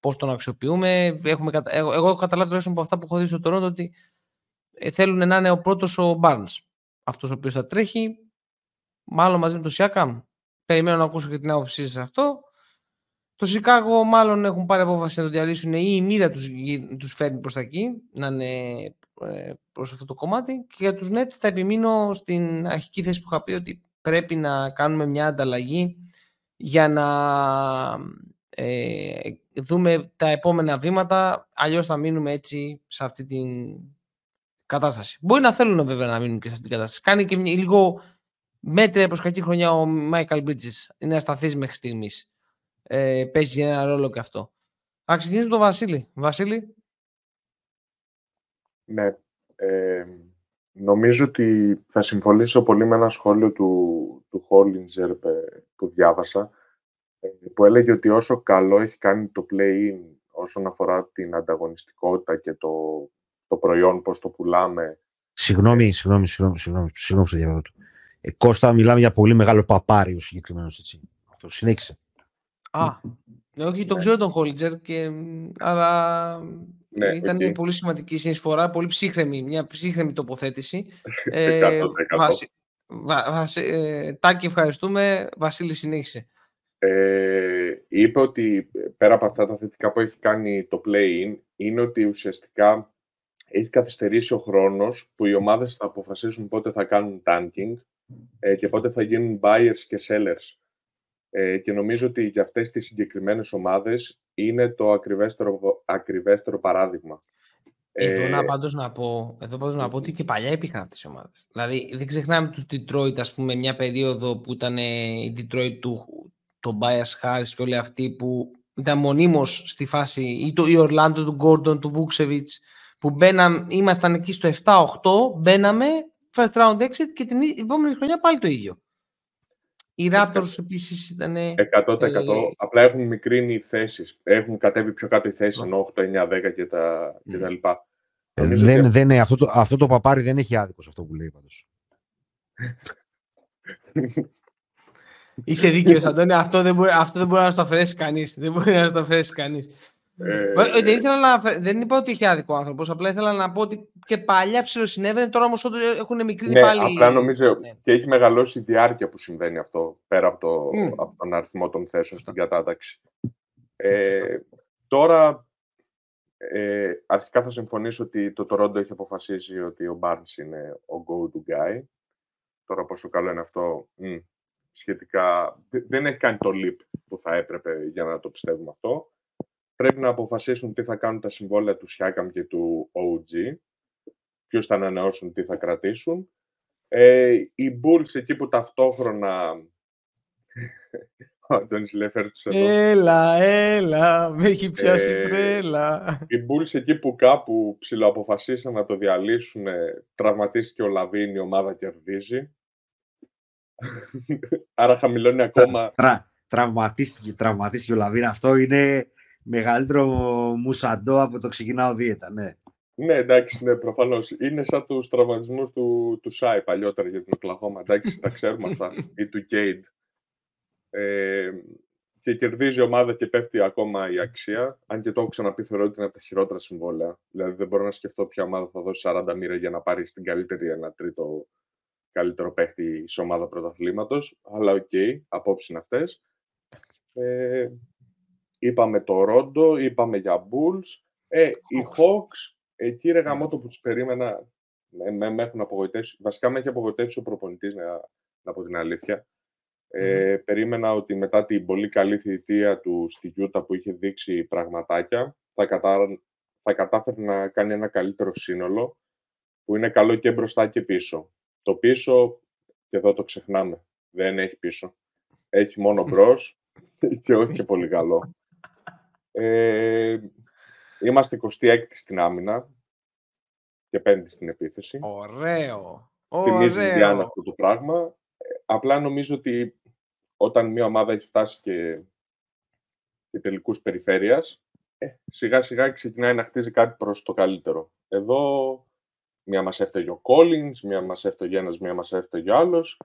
A: Πώς τον αξιοποιούμε. Έχουμε, εγώ, εγώ έχω καταλάβει τουλάχιστον από αυτά που έχω δει στο Toronto ότι ε, θέλουν να είναι ο πρώτος ο Barnes. Αυτός ο οποίος θα τρέχει μάλλον μαζί με τον Σιάκαμ. Περιμένω να ακούσω και την άποψή σε αυτό. Το Σικάγο μάλλον έχουν πάρει απόφαση να το διαλύσουν ή η μοίρα τους, τους φέρνει προς τα εκεί, να είναι ε, προς αυτό το κομμάτι. Και για τους Nets θα επιμείνω στην αρχική θέση που είχα πει ότι πρέπει να κάνουμε μια ανταλλαγή για να ε, δούμε τα επόμενα βήματα, αλλιώς θα μείνουμε έτσι σε αυτή την κατάσταση. Μπορεί να θέλουν βέβαια να μείνουν και σε αυτή την κατάσταση. Κάνει και λίγο μέτρια προς κακή χρονιά ο Μάικαλ Μπρίτζης. Είναι ασταθής μέχρι στιγμής. Ε, παίζει ένα ρόλο και αυτό. Θα ξεκινήσουμε τον Βασίλη. Βασίλη.
B: Ναι. Ε, νομίζω ότι θα συμφωνήσω πολύ με ένα σχόλιο του, του Χόλιντζερ που διάβασα ε, που έλεγε ότι όσο καλό έχει κάνει το play-in όσον αφορά την ανταγωνιστικότητα και το, το προϊόν, πώς το πουλάμε.
C: Συγγνώμη, συγγνώμη, συγγνώμη, συγγνώμη, συγγνώμη, συγγνώμη ε, Κώστα, μιλάμε για πολύ μεγάλο παπάριο συγκεκριμένος έτσι. Αυτό συνέχισε.
A: Α, ναι, όχι, τον ξέρω τον Χόλιτζερ, και, αλλά ναι, ήταν okay. πολύ σημαντική συνεισφορά, πολύ ψύχρεμη, μια ψύχρεμη τοποθέτηση. <laughs>
B: ε, βασι,
A: βα, ε, Τάκη, ευχαριστούμε. Βασίλη, συνέχισε.
B: Ε, είπε ότι πέρα από αυτά τα θετικά που έχει κάνει το play-in, είναι ότι ουσιαστικά έχει καθυστερήσει ο χρόνος που οι ομάδες θα αποφασίσουν πότε θα κάνουν tanking ε, και πότε θα γίνουν buyers και sellers. Ε, και νομίζω ότι για αυτές τις συγκεκριμένες ομάδες είναι το ακριβέστερο, ακριβέστερο παράδειγμα.
A: Εδώ ε, να πάντως να πω, εδώ πάντως να πω ότι και παλιά υπήρχαν αυτές οι ομάδες. Δηλαδή δεν ξεχνάμε τους Detroit, ας πούμε, μια περίοδο που ήταν η Detroit του, το Bias Harris και όλοι αυτοί που ήταν μονίμως στη φάση ή το η Ορλάντο του Γκόρντον, του Βούξεβιτς που μπαίναμε, ήμασταν εκεί στο 7-8, μπαίναμε first round exit και την επόμενη χρονιά πάλι το ίδιο. Οι Raptors επίσης ήταν. 100%.
B: Ε, Απλά έχουν μικρύνει οι θέσεις. Έχουν κατέβει πιο κάτω οι θέσεις ενώ 8, 9, 10 και τα, και τα λοιπά.
C: Ε, δεν, ότι... δεν, αυτό, το, αυτό το παπάρι δεν έχει άδικο αυτό που λέει πάντως.
A: Είσαι δίκαιος, Αντώνη. Αυτό δεν, μπορεί, αυτό δεν μπορεί να το αφαιρέσει κανείς. Δεν μπορεί να το αφαιρέσει κανείς. Ε, δεν, ήθελα να, δεν είπα ότι είχε άδικο ο άνθρωπος. Απλά ήθελα να πω ότι και παλιά ψιλοσυνέβαινε. Τώρα όμως έχουν μικρύνει
B: ναι,
A: πάλι.
B: Απλά νομίζω ναι. και έχει μεγαλώσει η διάρκεια που συμβαίνει αυτό πέρα από, το, mm. από τον αριθμό των θέσεων στην κατάταξη. Ε, τώρα ε, αρχικά θα συμφωνήσω ότι το Toronto έχει αποφασίσει ότι ο Barnes είναι ο go-to guy. Τώρα πόσο καλό είναι αυτό, μ, σχετικά δεν έχει κάνει το leap που θα έπρεπε για να το πιστεύουμε αυτό πρέπει να αποφασίσουν τι θα κάνουν τα συμβόλαια του Σιάκαμ και του OG, ποιους θα ανανεώσουν, τι θα κρατήσουν. Ε, οι Bulls εκεί που ταυτόχρονα... <laughs> Ο Αντώνης εδώ.
A: Έλα, έλα, με έχει πιάσει ε, τρέλα.
B: Οι Bulls εκεί που κάπου ψηλοαποφασίσαν να το διαλύσουν, τραυματίστηκε ο Λαβίν, η ομάδα κερδίζει. <laughs> Άρα χαμηλώνει ακόμα...
C: Τρα, τραυματίστηκε, τραυματίστηκε ο Λαβίν. Αυτό είναι μεγαλύτερο μουσαντό από το ξεκινάω δίαιτα, ναι.
B: Ναι, εντάξει, ναι, προφανώς. Είναι σαν τους τραυματισμούς του, του Σάι παλιότερα για την Οκλαχώμα. Εντάξει, τα ξέρουμε αυτά. ή του Κέιντ. Ε, και κερδίζει η ομάδα και πέφτει ακόμα η αξία. Αν και το έχω ξαναπεί, θεωρώ ότι είναι από τα χειρότερα συμβόλαια. Δηλαδή, δεν μπορώ να σκεφτώ ποια ομάδα θα δώσει 40 μύρια για να πάρει στην καλύτερη ένα τρίτο καλύτερο παίχτη σε ομάδα πρωταθλήματος. Αλλά OK, okay, απόψεις είναι αυτές. Ε, Είπαμε Τορόντο, είπαμε για Bulls. Ε, οι Hawks, εκεί ρε γαμώτο ναι. που τους περίμενα, με, με, έχουν απογοητεύσει. Βασικά με έχει απογοητεύσει ο προπονητής, να, να πω την αλήθεια. Ε, Περίμενα ότι μετά την πολύ καλή θητεία του στη Γιούτα που είχε δείξει πραγματάκια, θα, κατά, θα κατάφερε να κάνει ένα καλύτερο σύνολο που είναι καλό και μπροστά και πίσω. Το πίσω, και εδώ το ξεχνάμε, δεν έχει πίσω. Έχει μόνο <laughs> μπρος και όχι και πολύ καλό. Ε, είμαστε 26 στην άμυνα και 5 στην επίθεση.
A: Ωραίο.
B: Θυμίζει η Διάννα αυτό το πράγμα. Ε, απλά νομίζω ότι όταν μια ομάδα έχει φτάσει και, και τελικούς περιφέρειας, ε, σιγά σιγά ξεκινάει να χτίζει κάτι προς το καλύτερο. Εδώ μία μας έφταιγε ο Κόλλινς, μία μας έφταιγε ένας, μία μας έφταιγε ο άλλος.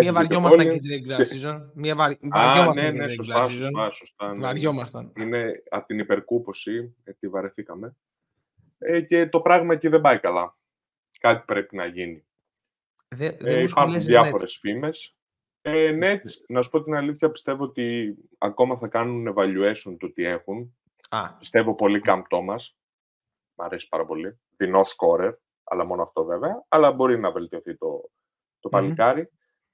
A: Μία βαριόμασταν και την regular season. Μία βαριόμασταν
B: ναι, ναι,
A: την
B: σωστά, σωστά, σωστά,
A: ναι. Βαριόμασταν.
B: Είναι από την υπερκούποση, γιατί βαρεθήκαμε. Ε, και το πράγμα εκεί δεν πάει καλά. Κάτι πρέπει να γίνει.
A: Δε, ε,
B: υπάρχουν διάφορες φήμες. Ε, Nets, να σου πω την αλήθεια, πιστεύω ότι ακόμα θα κάνουν evaluation του τι έχουν.
A: Α.
B: Πιστεύω πολύ Camp Thomas. Μ' αρέσει πάρα πολύ. Δεινό scorer, αλλά μόνο αυτό βέβαια. Αλλά μπορεί να βελτιωθεί το, το παλικάρι.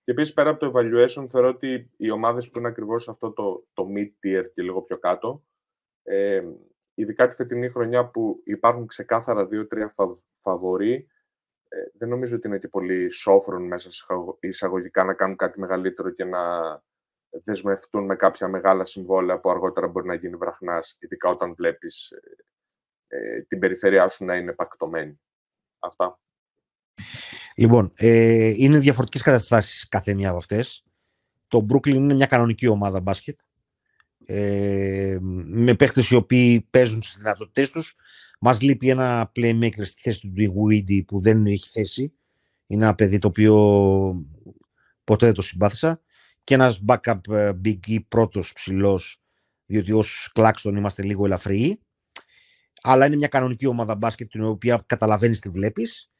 B: Και επίσης πέρα από το evaluation, θεωρώ ότι οι ομάδες που είναι ακριβώς αυτό το, το mid-tier και λίγο πιο κάτω, ε, ειδικά τη φετινή χρονιά που υπάρχουν ξεκάθαρα δύο-τρία φαβοροί, ε, δεν νομίζω ότι είναι και πολύ σόφρον μέσα εισαγωγικά να κάνουν κάτι μεγαλύτερο και να δεσμευτούν με κάποια μεγάλα συμβόλαια που αργότερα μπορεί να γίνει βραχνάς, ειδικά όταν βλέπεις ε, ε την περιφέρειά σου να είναι πακτωμένη. Αυτά.
C: Λοιπόν, ε, είναι διαφορετικές καταστάσεις κάθε μία από αυτές. Το Brooklyn είναι μια κανονική ομάδα μπάσκετ. Ε, με παίχτες οι οποίοι παίζουν στις δυνατότητές τους. Μας λείπει ένα playmaker στη θέση του Dinwiddie που δεν έχει θέση. Είναι ένα παιδί το οποίο ποτέ δεν το συμπάθησα. Και ένας backup ε, big E πρώτος ψηλός, διότι ως Claxton είμαστε λίγο ελαφριοί. Αλλά είναι μια κανονική ομάδα μπάσκετ την οποία καταλαβαίνεις τη βλέπεις ε,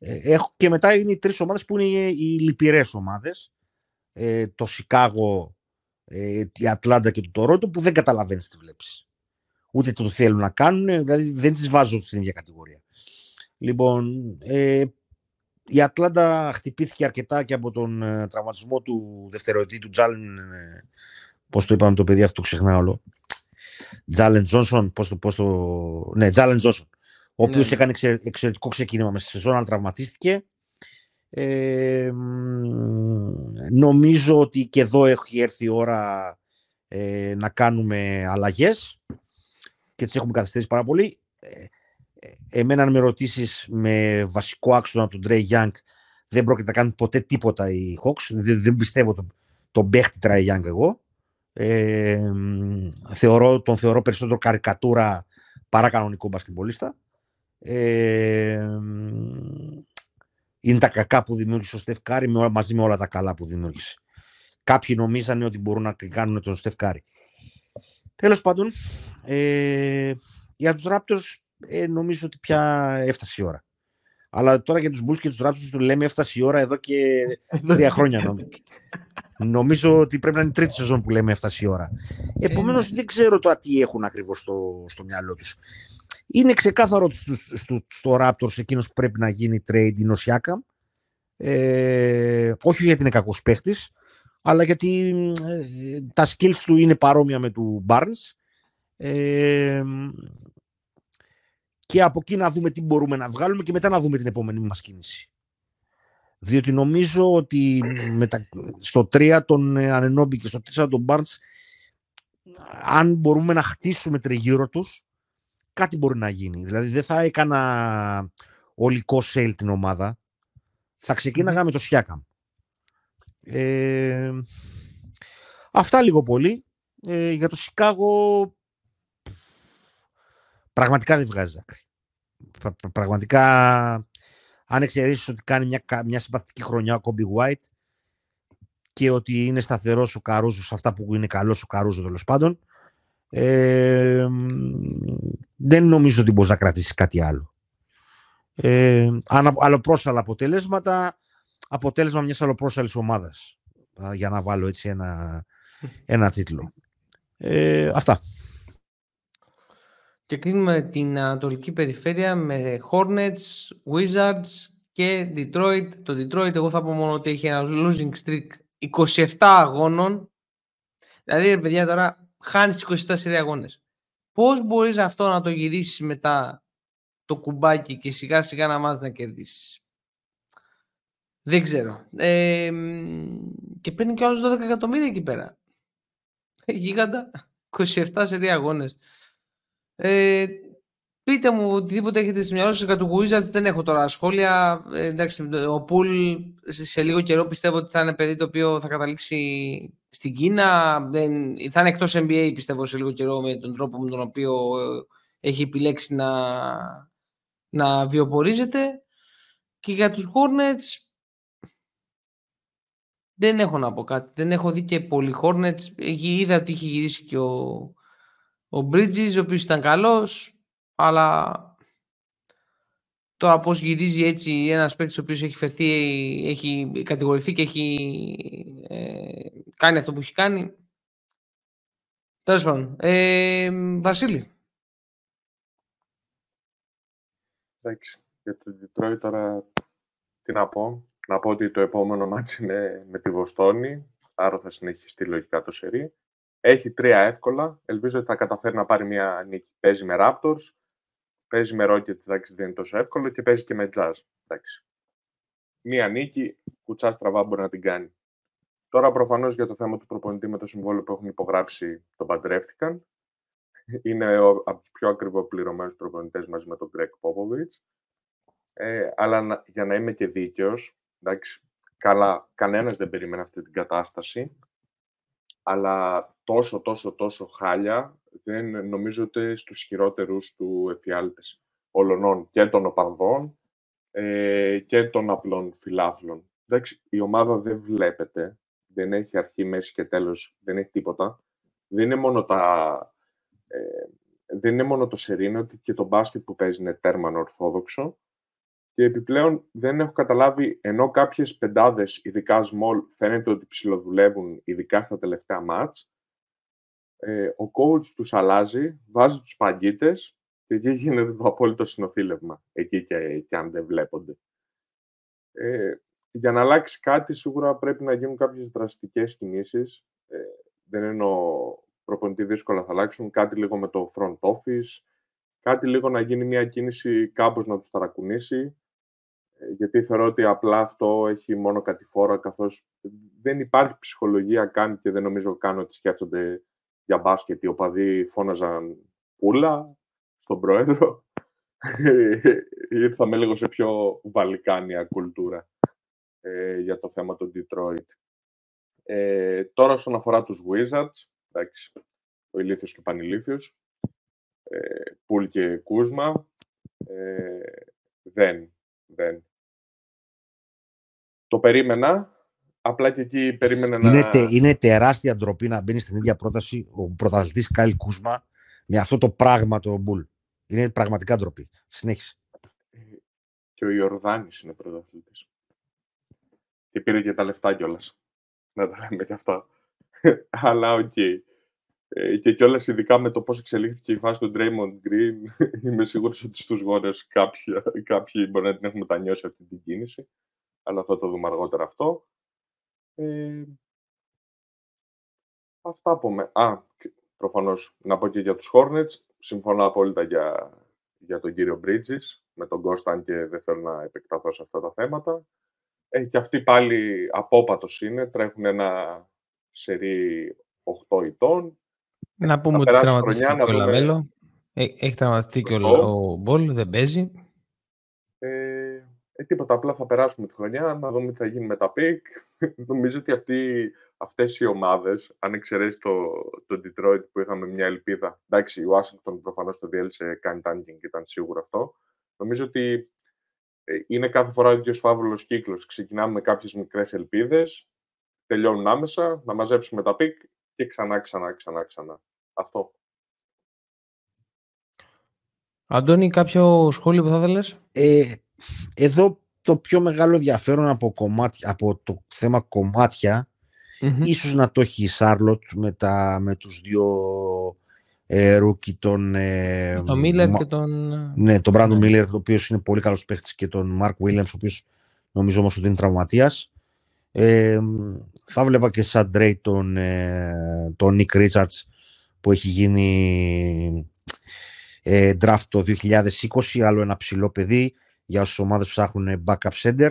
C: έχω, και μετά είναι οι τρεις ομάδες που είναι οι λυπηρές ομάδες. Ε, το Σικάγο, ε, η Ατλάντα και το Τορόντο που δεν καταλαβαίνεις τι βλέπεις. Ούτε τι θέλουν να κάνουν, δηλαδή δεν τις βάζω στην ίδια κατηγορία. Λοιπόν, ε, η Ατλάντα χτυπήθηκε αρκετά και από τον ε, τραυματισμό του δευτεροετή του Τζάλεν, ε, πώς το είπαμε το παιδί αυτό, το ξεχνάω όλο. Τζάλεν Τζόνσον, πώς το, πώς το... Ναι, Τζάλεν Τζόνσον ο οποίος ναι, ναι. έκανε εξαιρετικό ξεκίνημα μέσα στη σεζόν, αλλά τραυματίστηκε. Ε, νομίζω ότι και εδώ έχει έρθει η ώρα ε, να κάνουμε αλλαγές και τις έχουμε καθυστερήσει πάρα πολύ. Ε, εμένα αν με ρωτήσεις με βασικό άξονα τον Τρέι Young δεν πρόκειται να κάνουν ποτέ τίποτα οι Hawks. Δεν, δεν πιστεύω τον, τον παίχτη Τρέι Young εγώ. Ε, θεωρώ, τον θεωρώ περισσότερο καρικατούρα παρά κανονικό μπασκετμπολίστα. Ε, είναι τα κακά που δημιούργησε ο Στεφκάρη μαζί με όλα τα καλά που δημιούργησε. Κάποιοι νομίζανε ότι μπορούν να κάνουν τον Στεφκάρη. Τέλος πάντων, ε, για τους Raptors ε, νομίζω ότι πια έφτασε η ώρα. Αλλά τώρα για τους Bulls και τους Raptors τους λέμε έφτασε η ώρα εδώ και <laughs> τρία χρόνια. Νομίζω. νομίζω ότι πρέπει να είναι η τρίτη σεζόν που λέμε έφτασε η ώρα. Επομένως ε, ναι. δεν ξέρω το τι έχουν ακριβώς στο, στο μυαλό τους. Είναι ξεκάθαρο ότι στο, στο, στο Raptors εκείνος που πρέπει να γίνει trade είναι ο Siakam. Ε, όχι γιατί είναι κακός παίχτης, αλλά γιατί ε, τα skills του είναι παρόμοια με του Barnes. Ε, και από εκεί να δούμε τι μπορούμε να βγάλουμε και μετά να δούμε την επόμενη μας κίνηση. Διότι νομίζω ότι τα, στο 3 τον Ανενόμπι και στο 4 τον Barnes αν μπορούμε να χτίσουμε τριγύρω τους κάτι μπορεί να γίνει. Δηλαδή δεν θα έκανα ολικό σέλ την ομάδα. Θα ξεκίναγα με το Σιάκαμ. Ε, αυτά λίγο πολύ. Ε, για το Σικάγο πραγματικά δεν βγάζει άκρη. Πραγματικά αν εξαιρέσεις ότι κάνει μια, μια συμπαθητική χρονιά ο Κόμπι White και ότι είναι σταθερός ο Καρούζος σε αυτά που είναι καλός ο Καρούζος τέλος πάντων ε, δεν νομίζω ότι μπορείς να κρατήσεις κάτι άλλο. Ε, αλλοπρόσαλα αποτελέσματα, αποτέλεσμα μιας αλλοπρόσαλης ομάδας για να βάλω έτσι ένα, ένα τίτλο. Ε, αυτά.
A: Και κλείνουμε την Ανατολική Περιφέρεια με Hornets, Wizards και Detroit. Το Detroit εγώ θα πω μόνο ότι έχει ένα losing streak 27 αγώνων. Δηλαδή, παιδιά, τώρα χάνεις 24 αγώνες. Πώς μπορείς αυτό να το γυρίσεις μετά το κουμπάκι και σιγά σιγά να μάθεις να κερδίσεις; Δεν ξέρω. Ε, και παίρνει και άλλους 12 εκατομμύρια εκεί πέρα. Ε, γίγαντα. 27 σε δύο αγώνες. Ε, πείτε μου οτιδήποτε έχετε στη μυαλό σας για το Wizards. Δεν έχω τώρα σχόλια. Ε, εντάξει, ο Πουλ σε, λίγο καιρό πιστεύω ότι θα είναι παιδί το οποίο θα καταλήξει στην Κίνα. Δεν, θα είναι εκτός NBA πιστεύω σε λίγο καιρό με τον τρόπο με τον οποίο ε, έχει επιλέξει να, να βιοπορίζεται. Και για τους Hornets δεν έχω να πω κάτι. Δεν έχω δει και πολύ Hornets. Είδα ότι είχε γυρίσει και ο, ο Bridges, ο οποίος ήταν καλός, αλλά τώρα πώς γυρίζει έτσι ένας παίκτης ο οποίος έχει φερθεί, έχει κατηγορηθεί και έχει ε, κάνει αυτό που έχει κάνει. Τέλος πάντων. Ε, Βασίλη.
B: Εντάξει. Για το Detroit τώρα τι να πω. Να πω ότι το επόμενο μάτς είναι με τη Βοστόνη, άρα θα συνεχιστεί λογικά το σερί. Έχει τρία εύκολα. Ελπίζω ότι θα καταφέρει να πάρει μια νίκη. Παίζει με Raptors, παίζει με Rockets, εντάξει, δεν είναι τόσο εύκολο και παίζει και με Jazz. Εντάξει. Μία νίκη, κουτσά στραβά μπορεί να την κάνει. Τώρα προφανώς για το θέμα του προπονητή με το συμβόλαιο που έχουν υπογράψει τον παντρεύτηκαν. Είναι ο, από τους πιο ακριβό πληρωμένου προπονητές μαζί με τον Greg Popovich. Ε, αλλά για να είμαι και δίκαιος, εντάξει, καλά, κανένας δεν περίμενε αυτή την κατάσταση, αλλά τόσο, τόσο, τόσο χάλια δεν νομίζω ότι στους χειρότερους του εφιάλτες όλων και των οπαρδών ε, και των απλών φιλάθλων. Εντάξει, η ομάδα δεν βλέπετε, δεν έχει αρχή, μέση και τέλος, δεν έχει τίποτα. Δεν είναι μόνο, τα, ε, δεν είναι μόνο το σερίνο, ότι και το μπάσκετ που παίζει είναι τέρμανο ορθόδοξο. Και επιπλέον δεν έχω καταλάβει, ενώ κάποιες πεντάδες, ειδικά small, φαίνεται ότι ψηλοδουλεύουν, ειδικά στα τελευταία μάτς, ε, ο coach τους αλλάζει, βάζει τους παγκίτες και εκεί γίνεται το απόλυτο συνοθήλευμα, εκεί και, και αν δεν βλέπονται. Ε, για να αλλάξει κάτι, σίγουρα πρέπει να γίνουν κάποιες δραστικές κινήσεις. Ε, δεν εννοώ προπονητή δύσκολα θα αλλάξουν, κάτι λίγο με το front office, κάτι λίγο να γίνει μια κίνηση κάπως να τους ταρακουνήσει, ε, γιατί θεωρώ ότι απλά αυτό έχει μόνο κατηφόρα, καθώς δεν υπάρχει ψυχολογία καν και δεν νομίζω καν ότι σκέφτονται για μπάσκετ οι οπαδοί φώναζαν πουλα στον πρόεδρο. <laughs> Ήρθαμε λίγο σε πιο βαλκάνια κουλτούρα ε, για το θέμα του Detroit. Ε, τώρα, όσον αφορά τους Wizards, εντάξει, ο ηλίθιος και ο πανηλίθιος, ε, Πουλ και Κούσμα, ε, δεν, δεν. Το περίμενα, απλά και εκεί περίμενα
C: είναι,
B: να...
C: τε, είναι τεράστια ντροπή να μπαίνει στην ίδια πρόταση ο πρωταθλητής Κάιλ Κούσμα με αυτό το πράγμα το Πουλ. Είναι πραγματικά ντροπή. Συνέχισε.
B: Και ο Ιορδάνης είναι πρωταθλητής. Και πήρε και τα λεφτά κιόλας. Να τα λέμε κι αυτά. <laughs> Αλλά OK. Okay. Ε, και κιόλας, ειδικά με το πώς εξελίχθηκε η φάση του Draymond Green, <laughs> είμαι σίγουρος ότι στους γόνες κάποιοι, κάποιοι μπορεί να την έχουν μετανιώσει αυτή την κίνηση. Αλλά θα το δούμε αργότερα αυτό. Ε, αυτά από με. Α, προφανώς να πω και για τους Hornets. Συμφωνώ απόλυτα για, για τον κύριο Bridges με τον Κώσταν και δεν θέλω να επεκταθώ σε αυτά τα θέματα. Ε, και αυτοί πάλι απόπατος είναι, τρέχουν ένα σερί 8 ετών.
A: Να πούμε ότι τραυματίστηκε και ο Λαβέλο. Ε, έχει τραυματιστεί και ο Μπολ, δεν παίζει.
B: Ε, ε, τίποτα, απλά θα περάσουμε τη χρονιά, να δούμε τι θα γίνει με τα picks. <laughs> Νομίζω ότι αυτοί, αυτές οι ομάδες, αν εξαιρέσεις το, το Detroit που είχαμε μια ελπίδα, εντάξει, η Washington προφανώς το διέλυσε, κάνει tanking, ήταν σίγουρο αυτό. Νομίζω ότι ε, είναι κάθε φορά ο ίδιος φαύλος κύκλος. Ξεκινάμε με κάποιες μικρές ελπίδες, τελειώνουν άμεσα, να μαζέψουμε τα picks και ξανά, ξανά, ξανά, ξανά. Αυτό.
A: Αντώνη, κάποιο σχόλιο που θα ήθελες;
C: Ε, εδώ το πιο μεγάλο ενδιαφέρον από, κομμάτια, από το θέμα κομμάτια mm-hmm. ίσως να το έχει η Σάρλοτ με, τα, με τους δύο ε, rookie τον... Ε,
A: τον Μίλλερ και τον...
C: Ναι, τον Μπράντον ναι. Μίλλερ, ο οποίος είναι πολύ καλός παίχτης και τον Μάρκ Βίλιαμς, ο οποίος νομίζω όμως ότι είναι τραυματίας. Ε, θα βλέπα και σαν Ντρέι τον, ε, τον Νίκ Ρίτσαρτς που έχει γίνει ε, draft το 2020, άλλο ένα ψηλό παιδί για όσες ομάδες που ψάχνουν backup center.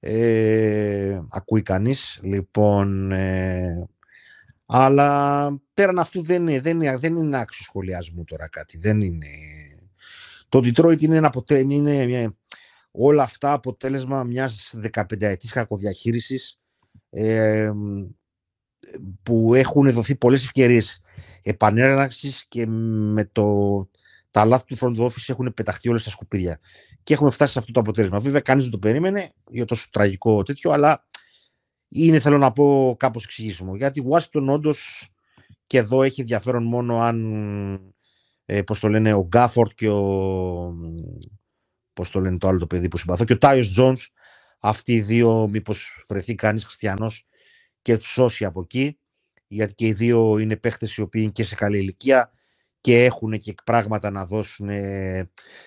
C: Ε, ακούει κανείς. Λοιπόν, ε, αλλά πέραν αυτού δεν είναι, δεν είναι, δεν είναι άξιος σχολιασμού τώρα κάτι. Δεν είναι... Το Detroit είναι, ένα αποτε... είναι όλα αυτά αποτέλεσμα μιας 15 ετής κακοδιαχείρισης ε, που έχουν δοθεί πολλές ευκαιρίες επανέραξης και με το, τα λάθη του front office έχουν πεταχτεί όλες στα σκουπίδια. Και έχουμε φτάσει σε αυτό το αποτέλεσμα. Βέβαια, κανείς δεν το περίμενε για τόσο τραγικό τέτοιο, αλλά είναι, θέλω να πω, κάπως εξηγήσιμο. Γιατί η Washington όντως και εδώ έχει ενδιαφέρον μόνο αν, ε, πώς το λένε, ο Γκάφορτ και ο, πώς το λένε το άλλο το παιδί που συμπαθώ, και ο Τάιος Τζόνς, αυτοί οι δύο μήπως βρεθεί κανείς χριστιανός και τους σώσει από εκεί, γιατί και οι δύο είναι παίχτες οι οποίοι είναι και σε καλή ηλικία και έχουν και πράγματα να δώσουν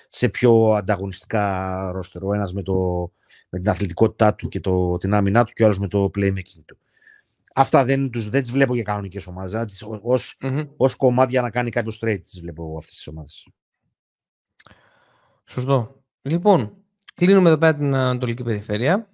C: σε πιο ανταγωνιστικά ρόστερο. Ο ένας με το με την αθλητικότητά του και το, την άμυνά του και ο με το playmaking του. Αυτά δεν, τους, δεν τις βλέπω για κανονικές ομάδες. Ως, mm-hmm. ως κομμάτια να κάνει κάποιος trade τις βλέπω αυτές τις ομάδες.
A: Σωστό. Λοιπόν, κλείνουμε εδώ πέρα την Ανατολική Περιφέρεια.